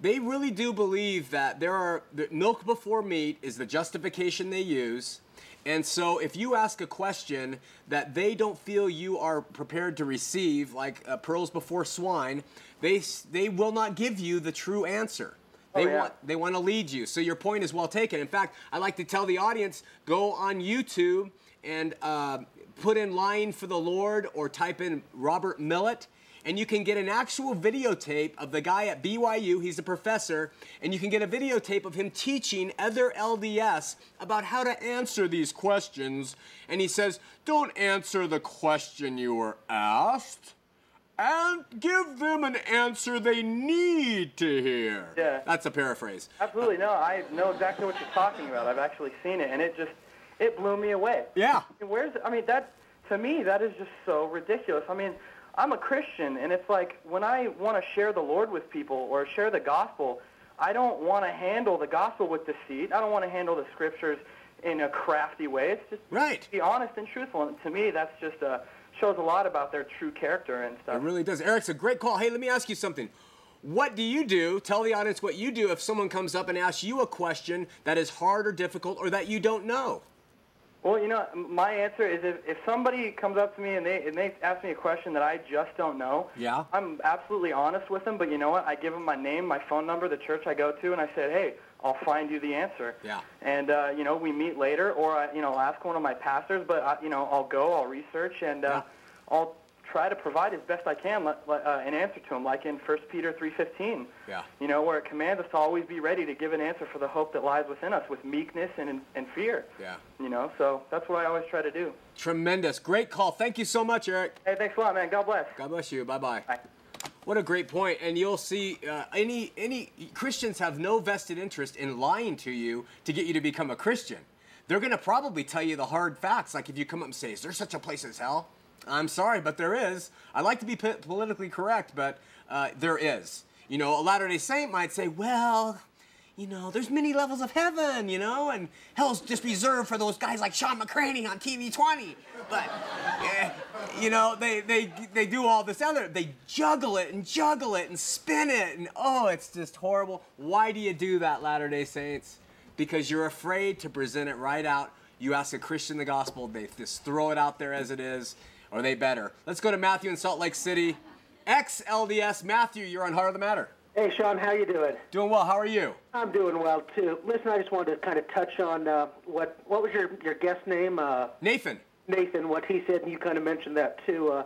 They really do believe that there are that milk before meat is the justification they use. And so, if you ask a question that they don't feel you are prepared to receive, like uh, pearls before swine, they they will not give you the true answer. They Oh, yeah. want they want to lead you. So your point is well taken. In fact, I like to tell the audience go on YouTube and uh, put in "lying for the Lord" or type in Robert Millet. And you can get an actual videotape of the guy at BYU. He's a professor, and you can get a videotape of him teaching other LDS about how to answer these questions. And he says, "Don't answer the question you were asked and give them an answer they need to hear. Yeah. That's a paraphrase. Absolutely, no, I know exactly what you're talking about. I've actually seen it, and it just, it blew me away. Yeah. Where's, I mean, that, to me, that is just so ridiculous. I mean, I'm a Christian, and it's like when I want to share the Lord with people or share the gospel, I don't want to handle the gospel with deceit. I don't want to handle the scriptures in a crafty way. It's just Right. be honest and truthful. And to me, that's just uh, shows a lot about their true character and stuff. It really does. Eric's a great call. Hey, let me ask you something. What do you do? Tell the audience what you do if someone comes up and asks you a question that is hard or difficult or that you don't know. Well, you know, my answer is if, if somebody comes up to me and they and they ask me a question that I just don't know, Yeah. I'm absolutely honest with them. But you know what? I give them my name, my phone number, the church I go to, and I said, hey, I'll find you the answer. Yeah. And uh, you know, we meet later, or I, you know, I'll ask one of my pastors. But I, you know, I'll go, I'll research, and uh, Yeah. I'll try to provide as best I can li- li- uh, an answer to them, like in 1 Peter 3:15. Yeah. You know, where it commands us to always be ready to give an answer for the hope that lies within us with meekness and, and fear. Yeah. You know, so that's what I always try to do. Tremendous. Great call. Thank you so much, Eric. Hey, thanks a lot, man. God bless. God bless you. Bye-bye. bye. What a great point. And you'll see uh, any any Christians have no vested interest in lying to you to get you to become a Christian. They're going to probably tell you the hard facts. Like if you come up and say, "Is there such a place as hell?" I'm sorry, but there is. I like to be po- politically correct, but uh, there is. You know, a Latter Day Saint might say, "Well." You know, there's many levels of heaven, you know, and hell's just reserved for those guys like Shawn McCraney on TV 20. But, eh, you know, they, they, they do all this other, they juggle it and juggle it and spin it, and oh, it's just horrible. Why do you do that, Latter day Saints? Because you're afraid to present it right out. You ask a Christian the gospel, they just throw it out there as it is, or they better. Let's go to Matthew in Salt Lake City. Ex LDS, Matthew, you're on Heart of the Matter. Hey, Shawn, how you doing? Doing well, how are you? I'm doing well too. Listen, I just wanted to kind of touch on uh, what what was your your guest name, uh, Nathan. Nathan? What he said, and you kind of mentioned that too. Uh,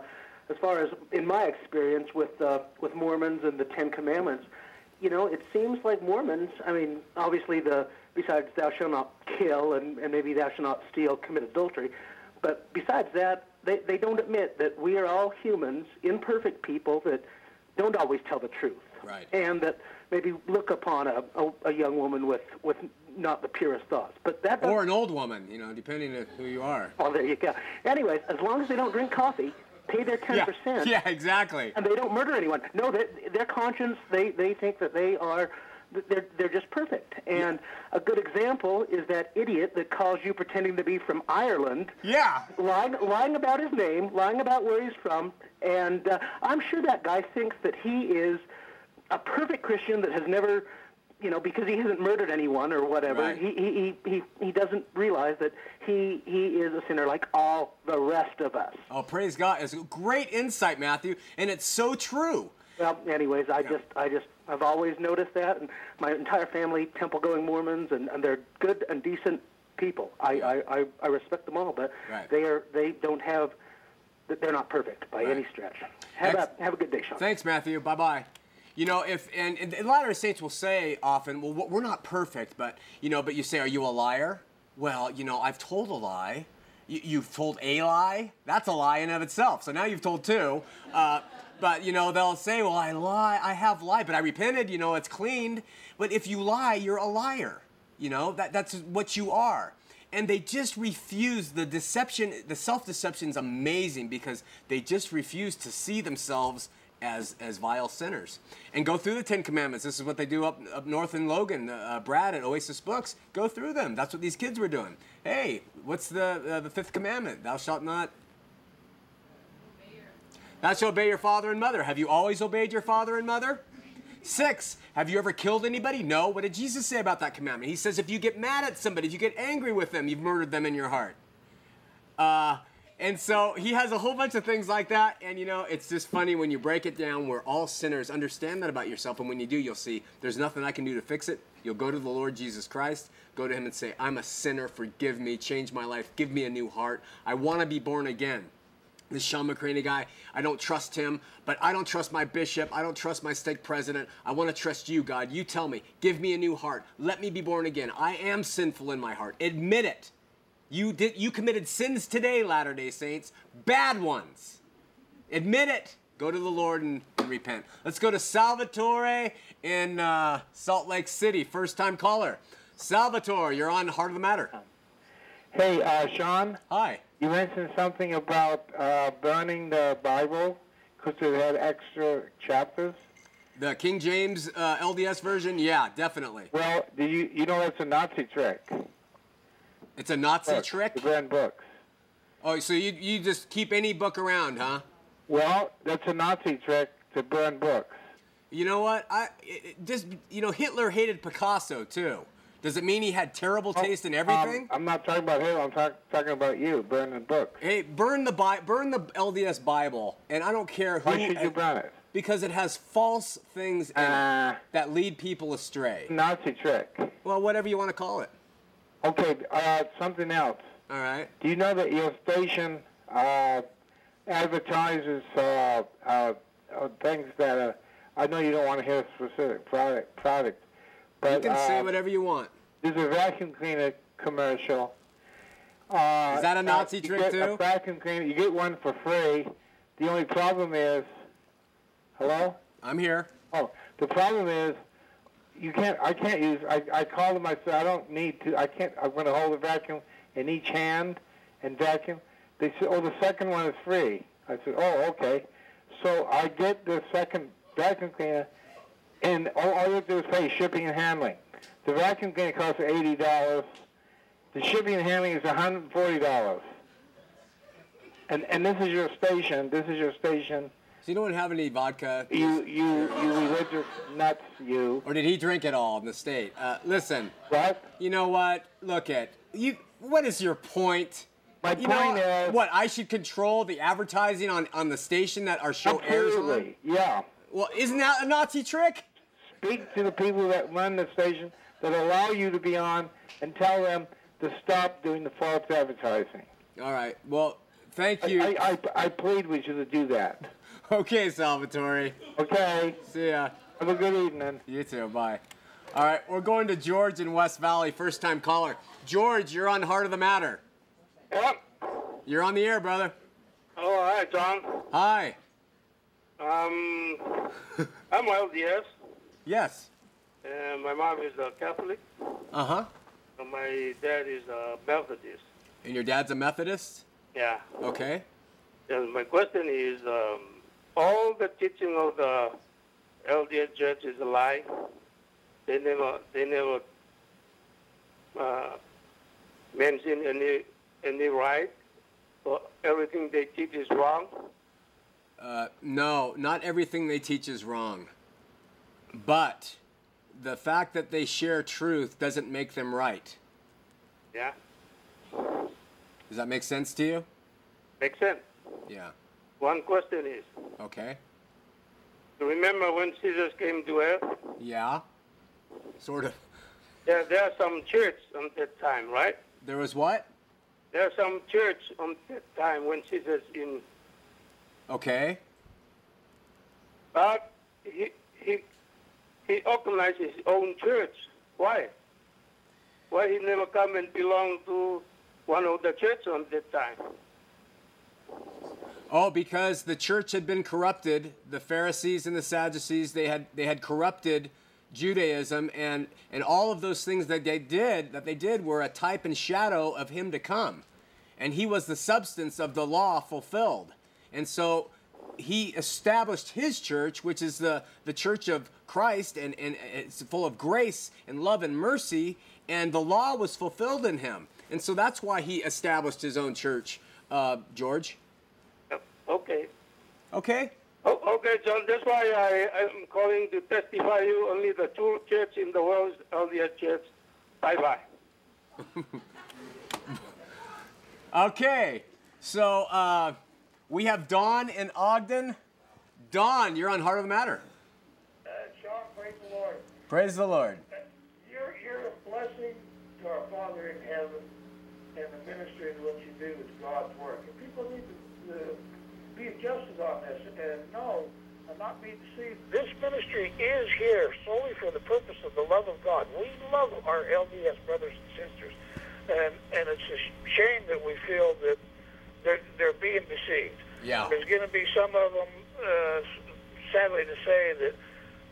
as far as in my experience with uh, with Mormons and the Ten Commandments, you know, it seems like Mormons. I mean, obviously the besides thou shalt not kill and, and maybe thou shalt not steal, commit adultery, but besides that, they they don't admit that we are all humans, imperfect people that don't always tell the truth. Right. And that maybe look upon a, a, a young woman with, with not the purest thoughts. But that Or an old woman, you know, depending on who you are. well, there you go. Anyways, as long as they don't drink coffee, pay their ten percent. yeah, exactly. and they don't murder anyone. No, their their conscience, they they think that they are. They're, they're just perfect. And a good example is that idiot that calls you pretending to be from Ireland, Yeah. lying, lying about his name, lying about where he's from. And uh, I'm sure that guy thinks that he is a perfect Christian that has never, you know, because he hasn't murdered anyone or whatever. Right. He, he, he, he, doesn't realize that he, he is a sinner like all the rest of us. Oh, praise God. It's a great insight, Matthew, and it's so true. Well, anyways, I just, I just, I've always noticed that, and my entire family, temple-going Mormons, and, and they're good and decent people. I, I, I, I respect them all, but Right. they are, they don't have, they're not perfect by Right. any stretch. Have a, have a good day, Shawn. Thanks, Matthew. Bye bye. You know, if and, and the Latter-day Saints will say often, well, we're not perfect, but you know, but you say, are you a liar? Well, you know, I've told a lie. You, you've told a lie. That's a lie in and of itself. So now you've told two. Uh, but you know, they'll say, well, I lie. I have lied, but I repented. You know, it's cleaned. But if you lie, you're a liar. You know, that that's what you are. And they just refuse the deception. The self-deception is amazing because they just refuse to see themselves as as vile sinners and go through the Ten Commandments. This is what they do up up north in Logan. Uh, Brad at Oasis Books go through them. That's what these kids were doing. Hey, what's the uh, the fifth commandment? Thou shalt not. Thou shalt obey your father and mother. Have you always obeyed your father and mother? Six, have you ever killed anybody? No. What did Jesus say about that commandment? He says if you get mad at somebody, if you get angry with them, you've murdered them in your heart. Uh, and so he has a whole bunch of things like that. And you know, it's just funny when you break it down. We're all sinners. Understand that about yourself. And when you do, you'll see there's nothing I can do to fix it. You'll go to the Lord Jesus Christ, go to him and say, I'm a sinner. Forgive me. Change my life. Give me a new heart. I want to be born again. This Shawn McCraney guy, I don't trust him, but I don't trust my bishop. I don't trust my stake president. I want to trust you, God. You tell me. Give me a new heart. Let me be born again. I am sinful in my heart. Admit it. You did you committed sins today, Latter-day Saints. Bad ones. Admit it. Go to the Lord and, and repent. Let's go to Salvatore in uh, Salt Lake City. First time caller. Salvatore, you're on Heart of the Matter. Hey, uh, Shawn, Hi. you mentioned something about uh, burning the Bible because it had extra chapters. The King James uh, LDS version? Yeah, definitely. Well, do you you know that's a Nazi trick? It's a Nazi trick? To burn books. Oh, so you, you just keep any book around, huh? Well, that's a Nazi trick to burn books. You know what? I it, just you know Hitler hated Picasso too. Does it mean he had terrible taste in everything? Um, I'm not talking about him. I'm talk, talking about you burning books. hey, burn the Bi- burn the LDS Bible, and I don't care who. Why should you burn it? Because it has false things in Uh, it that lead people astray. Nazi trick. Well, whatever you want to call it. Okay, uh, something else. All right. Do you know that your station uh, advertises uh, uh, uh, things that uh, I know you don't want to hear a specific product, product but You can say uh, whatever you want. there's a vacuum cleaner commercial. Uh, Is that a Nazi trick, too? A vacuum cleaner. You get one for free. The only problem is, hello. I'm here. Oh, the problem is, you can't. I can't use. I I called them. I said I don't need to. I can't. I'm going to hold a vacuum in each hand and vacuum. They said, oh, the second one is free. I said, oh, okay. So I get the second vacuum cleaner, and all, all you have to do is pay shipping and handling. The vacuum cleaner costs eighty dollars. The shipping and handling is one hundred and forty dollars. And and this is your station. This is your station. So you don't have any vodka? You you you religious nuts. You. Or did he drink it all in the state? Uh, listen. What? You know what? Look at you. What is your point? My you point know, is- what? I should control the advertising on, on the station that our show airs on. Absolutely. Yeah. Well, isn't that a Nazi trick? Speak to the people that run the station that allow you to be on and tell them to stop doing the false advertising. All right. Well, thank you. I, I, I plead with you to do that. okay, Salvatore. Okay. See ya. Have a good evening. You too. Bye. All right, we're going to George in West Valley, first time caller. George, you're on Heart of the Matter. Yep. You're on the air, brother. Oh, hi, John. Hi. Um, I'm LDS. Yes. And my mom is a Catholic. Uh huh. And my dad is a Methodist. And your dad's a Methodist? Yeah. Okay. And my question is, um, all the teaching of the LDS Church is a lie. They never, they never uh, mention any any right. Everything they teach is wrong. Uh, no, not everything they teach is wrong. But the fact that they share truth doesn't make them right. Yeah. Does that make sense to you? Makes sense. Yeah. One question is, Okay. remember when Jesus came to earth? Yeah. Sort of. Yeah, there are some church on that time, right? There was what? There are some church on that time when Jesus in, Okay. but he he he organized his own church. Why? Why he never come and belong to one of the church on that time? Oh, because the church had been corrupted. The Pharisees and the Sadducees they had they had corrupted Judaism, and and all of those things that they did that they did were a type and shadow of him to come, and he was the substance of the law fulfilled, and so he established his church, which is the the church of Christ, and and it's full of grace and love and mercy, and the law was fulfilled in him, and so that's why he established his own church, uh, George. Okay. Okay. Oh, okay, John. That's why I am calling to testify you. Only the true church in the world is LDS Church. Bye bye. Okay. So uh, we have Dawn in Ogden. Dawn, you're on Heart of the Matter. Uh, Shawn, praise the Lord. Praise the Lord. You're, you're a blessing to our Father in heaven, and the ministry and what you do is God's work. And people need to uh, be adjusted on this and know and not be deceived. This ministry is here solely for the purpose of the love of God. We love our LDS brothers and sisters, and and it's a shame that we feel that they're they're being deceived. Yeah. There's going to be some of them, uh, sadly to say, that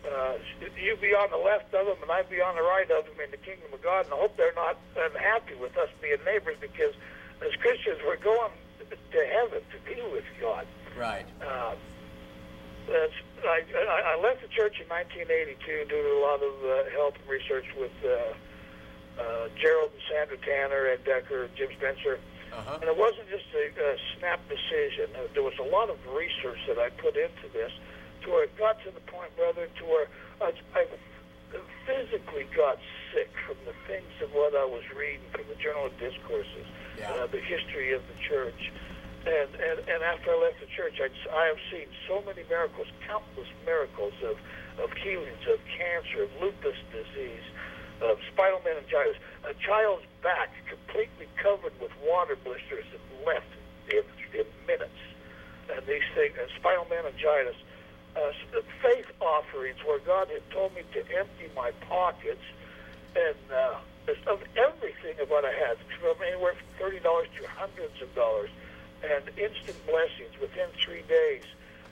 uh, you be on the left of them and I be on the right of them in the kingdom of God. And I hope they're not unhappy with us being neighbors because as Christians, we're going to heaven to be with God. Right. Uh, that's, I, I I left the church in 1982 due to a lot of uh, help and research with uh, uh, Gerald and Sandra Tanner, Ed Decker, Jim Spencer. Uh-huh. And it wasn't just a, a snap decision. Uh, There was a lot of research that I put into this to where it got to the point, brother, to where I, I physically got sick from the things of what I was reading from the Journal of Discourses, Yeah. uh, the history of the church. And, and, and after I left the church, I, I have seen so many miracles, countless miracles of, of healings of cancer, of lupus disease, of spinal meningitis. A child's back completely covered with water blisters and left in, in minutes. and these things, and spinal meningitis. Uh, faith offerings where God had told me to empty my pockets and uh, of everything of what I had, from anywhere from thirty dollars to hundreds of dollars, and instant blessings within three days.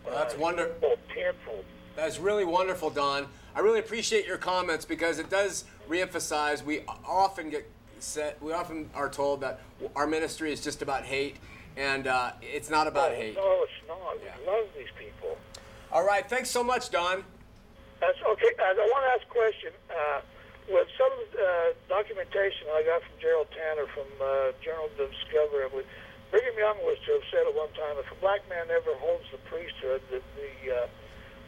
Well, that's uh, wonderful. Tenfold. That's really wonderful, Don. I really appreciate your comments because it does reemphasize. We often get set. We often are told that our ministry is just about hate, and uh, it's not about no, hate. No, it's not. We love these people. All right. Thanks so much, Don. That's okay. I want to ask a question. Uh, with some uh, documentation I got from Gerald Tanner from uh, Journal Discovery, I believe, Brigham Young was to have said at one time, if a black man ever holds the priesthood, that the uh,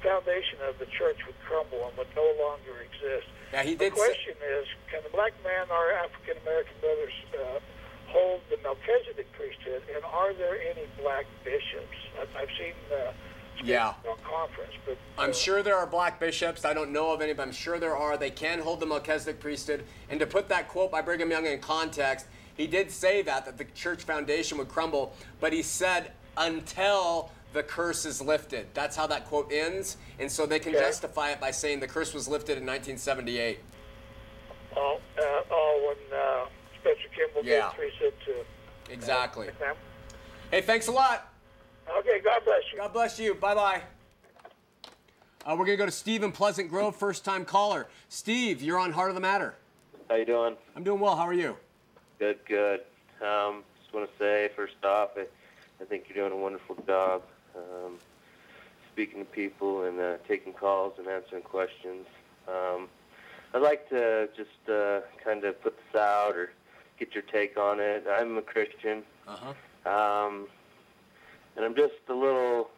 foundation of the church would crumble and would no longer exist. Now he the did say- question is, can the black man, our African American brothers, uh, hold the Melchizedek priesthood, and are there any black bishops? I've, I've seen uh, Yeah. conference, but I'm sure there are black bishops. I don't know of any, but I'm sure there are. They can hold the Melchizedek priesthood. And to put that quote by Brigham Young in context, he did say that that the church foundation would crumble, but he said until the curse is lifted. That's how that quote ends, and so they can Okay. justify it by saying the curse was lifted in 1978. Oh, uh, oh, when uh, Spencer Kimball Yeah. gave priesthood to. Exactly. Uh, Hey, thanks a lot. okay, God bless you. God bless you. Bye bye. Uh, we're gonna go to Steve in Pleasant Grove, first time caller. Steve, you're on Heart of the Matter. How you doing? I'm doing well. How are you? Good, good. Um, just want to say first off, I, I think you're doing a wonderful job um, speaking to people and uh, taking calls and answering questions. Um, I'd like to just uh, kind of put this out or get your take on it. I'm a Christian, Uh huh. um, and I'm just a little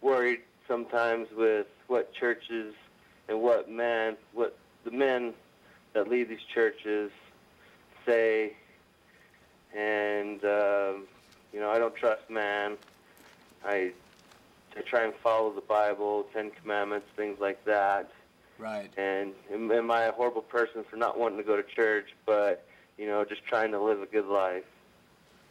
worried sometimes with what churches and what men, what the men that lead these churches say. And um, you know, I don't trust man. I I try and follow the Bible, Ten Commandments, things like that. Right. And am, am I a horrible person for not wanting to go to church, but you know, just trying to live a good life?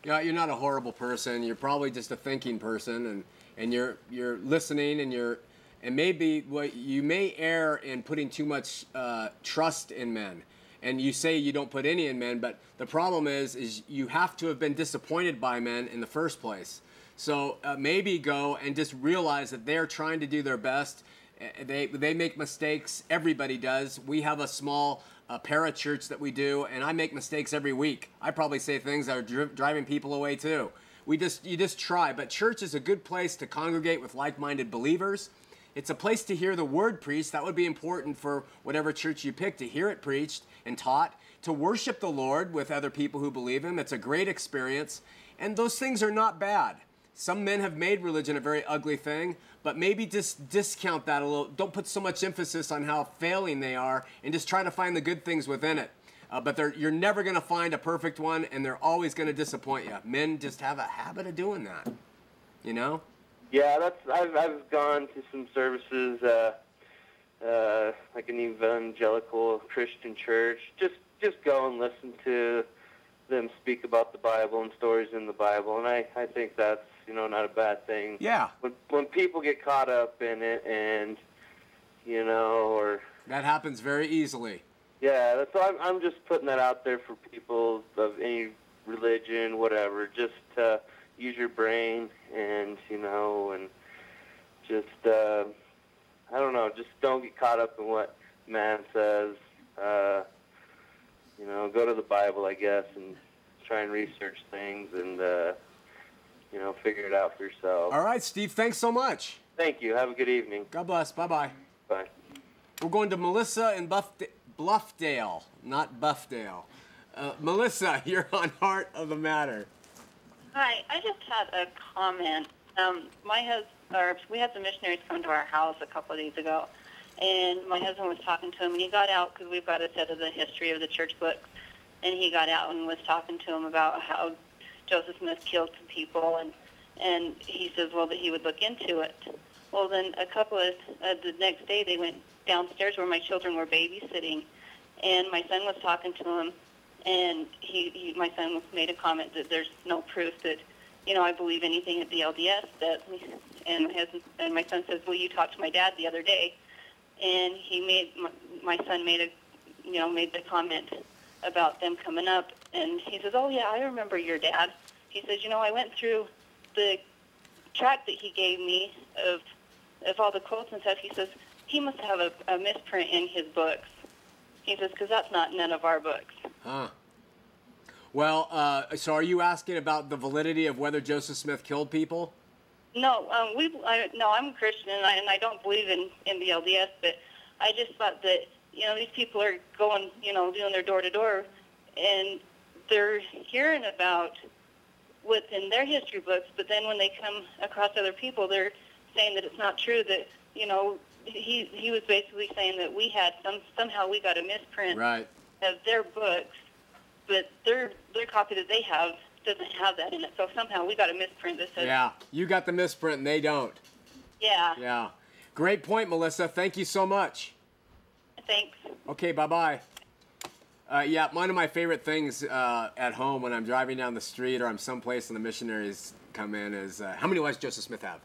Yeah, you're not a horrible person. You're probably just a thinking person, and and you're you're listening, and you're and maybe what you may err in putting too much uh, trust in men. And you say you don't put any in men, but the problem is is you have to have been disappointed by men in the first place. So uh, maybe go and just realize that they're trying to do their best. Uh, They they make mistakes. Everybody does. We have a small uh, para church that we do, and I make mistakes every week. I probably say things that are dri- driving people away too. We just you just try. But church is a good place to congregate with like-minded believers. It's a place to hear the word preached. That would be important for whatever church you pick to hear it preached and taught. To worship the Lord with other people who believe Him. It's a great experience, and those things are not bad. Some men have made religion a very ugly thing, but maybe just discount that a little. Don't put so much emphasis on how failing they are, and just try to find the good things within it. Uh, but you're never going to find a perfect one, and they're always going to disappoint you. Men just have a habit of doing that. You know? Yeah, that's I've I've gone to some services, uh, uh, like an evangelical Christian church. Just just go and listen to them speak about the Bible and stories in the Bible, and I I think that's you know not a bad thing. Yeah. When when people get caught up in it and you know or That happens very easily. yeah, that's I'm I'm just putting that out there for people of any religion, whatever. Just uh, use your brain and you know and just uh, know, just don't get caught up in what man says. Uh, you know, go to the Bible, I guess, and try and research things and uh, you know figure it out for yourself. All right, Steve, thanks so much. Thank you. Have a good evening. God bless. Bye bye. Bye. We're going to Melissa in Buff- Bluffdale, not Buffdale. Uh, Melissa, you're on Heart of the Matter. Hi, I just had a comment. Um, my husband, we had some missionaries come to our house a couple of days ago, and my husband was talking to him, and he got out because we've got a set of the history of the church books, and he got out and was talking to him about how Joseph Smith killed some people, and and he says, well, that he would look into it. Well, then a couple of uh, the next day they went downstairs where my children were babysitting, and my son was talking to him, and he, he my son made a comment that there's no proof that you know, I believe anything at the LDS that, and my and my son says, well, you talked to my dad the other day, and he made my, my son made a, you know, made the comment about them coming up, and he says, oh yeah, I remember your dad. He says, you know, I went through the track that he gave me of of all the quotes and stuff. He says he must have a, a misprint in his books. He says because that's not none of our books. Huh. Well, uh, so are you asking about the validity of whether Joseph Smith killed people? No, um, we I, no, I'm a Christian and I, and I don't believe in in the LDS, but I just thought that you know these people are going, you know, doing their door to door, and they're hearing about what's in their history books, but then when they come across other people, they're saying that it's not true. That you know, he he was basically saying that we had some somehow we got a misprint Right. of their books, but their their copy that they have doesn't have that in it. So somehow we got a misprint that says Yeah. You got the misprint and they don't. yeah. Yeah. Great point, Melissa. Thank you so much. Thanks. Okay, bye bye. Uh, yeah, one of my favorite things uh, at home when I'm driving down the street or I'm someplace and the missionaries come in is uh, how many wives Joseph Smith have?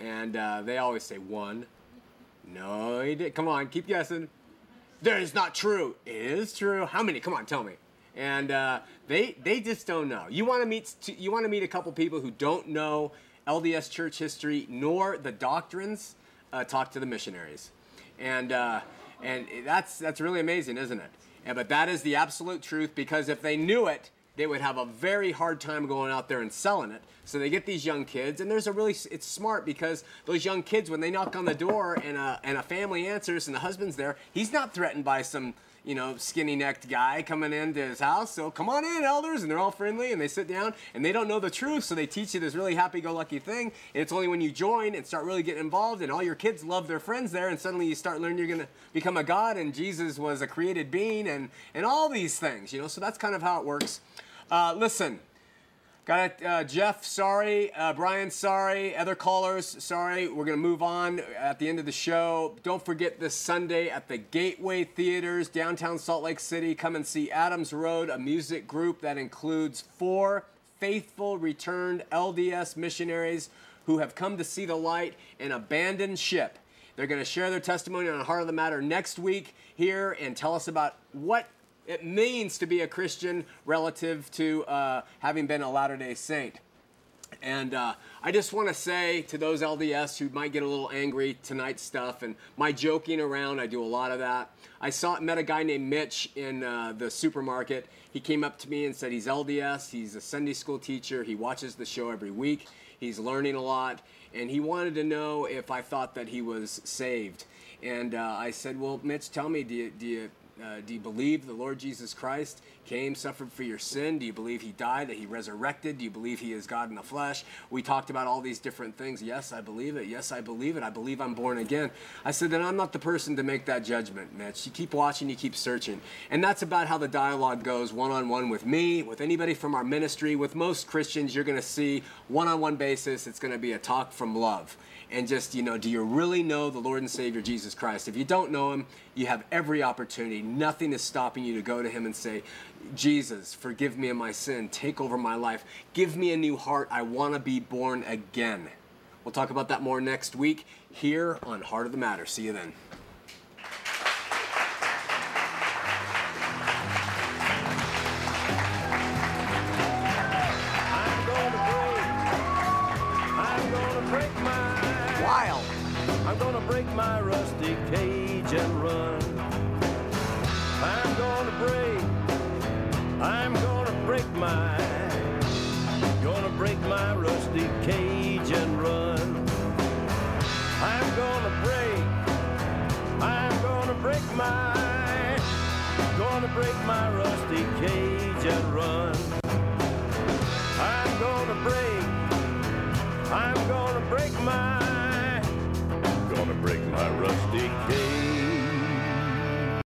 And uh, they always say one. No, he did. Come on, keep guessing. That is not true. It is true. How many? Come on, tell me. And uh, they they just don't know. You want to meet you want to meet a couple people who don't know LDS church history nor the doctrines. Uh, talk to the missionaries, and uh, and that's that's really amazing, isn't it? But that is the absolute truth because if they knew it, they would have a very hard time going out there and selling it. So they get these young kids, and there's a really it's smart because those young kids when they knock on the door and a and a family answers and the husband's there, he's not threatened by some you know skinny necked guy coming into his house. So come on in, elders, and they're all friendly and they sit down and they don't know the truth, so they teach you this really happy go lucky thing. And it's only when you join and start really getting involved, and all your kids love their friends there, and suddenly you start learning you're gonna become a god, and Jesus was a created being, and and all these things, you know. So that's kind of how it works. Uh, listen, got it. Uh, Jeff, sorry. Uh, Brian, sorry. Other callers, sorry. We're going to move on at the end of the show. Don't forget this Sunday at the Gateway Theaters, downtown Salt Lake City. Come and see Adams Road, a music group that includes four faithful returned LDS missionaries who have come to see the light and abandoned ship. They're going to share their testimony on Heart of the Matter next week here and tell us about what it means to be a Christian relative to uh, having been a Latter day Saint. And uh, I just want to say to those LDS who might get a little angry tonight's stuff and my joking around, I do a lot of that. I saw met a guy named Mitch in uh, the supermarket. He came up to me and said he's LDS. He's a Sunday school teacher. He watches the show every week. He's learning a lot, and he wanted to know if I thought that he was saved. And uh, I said, "Well, Mitch, tell me, do you, do you uh, do you believe the Lord Jesus Christ came, suffered for your sin? Do you believe he died, that he resurrected? Do you believe he is God in the flesh? We talked about all these different things. Yes, I believe it. Yes, I believe it. I believe I'm born again. I said, then I'm not the person to make that judgment, Mitch. You keep watching, you keep searching. And that's about how the dialogue goes one on one with me, with anybody from our ministry. With most Christians, you're going to see one on one basis, it's going to be a talk from love and just, you know, do you really know the Lord and Savior Jesus Christ? If you don't know him, you have every opportunity. Nothing is stopping you to go to him and say, Jesus, forgive me of my sin. Take over my life. Give me a new heart. I want to be born again. We'll talk about that more next week here on Heart of the Matter. See you then.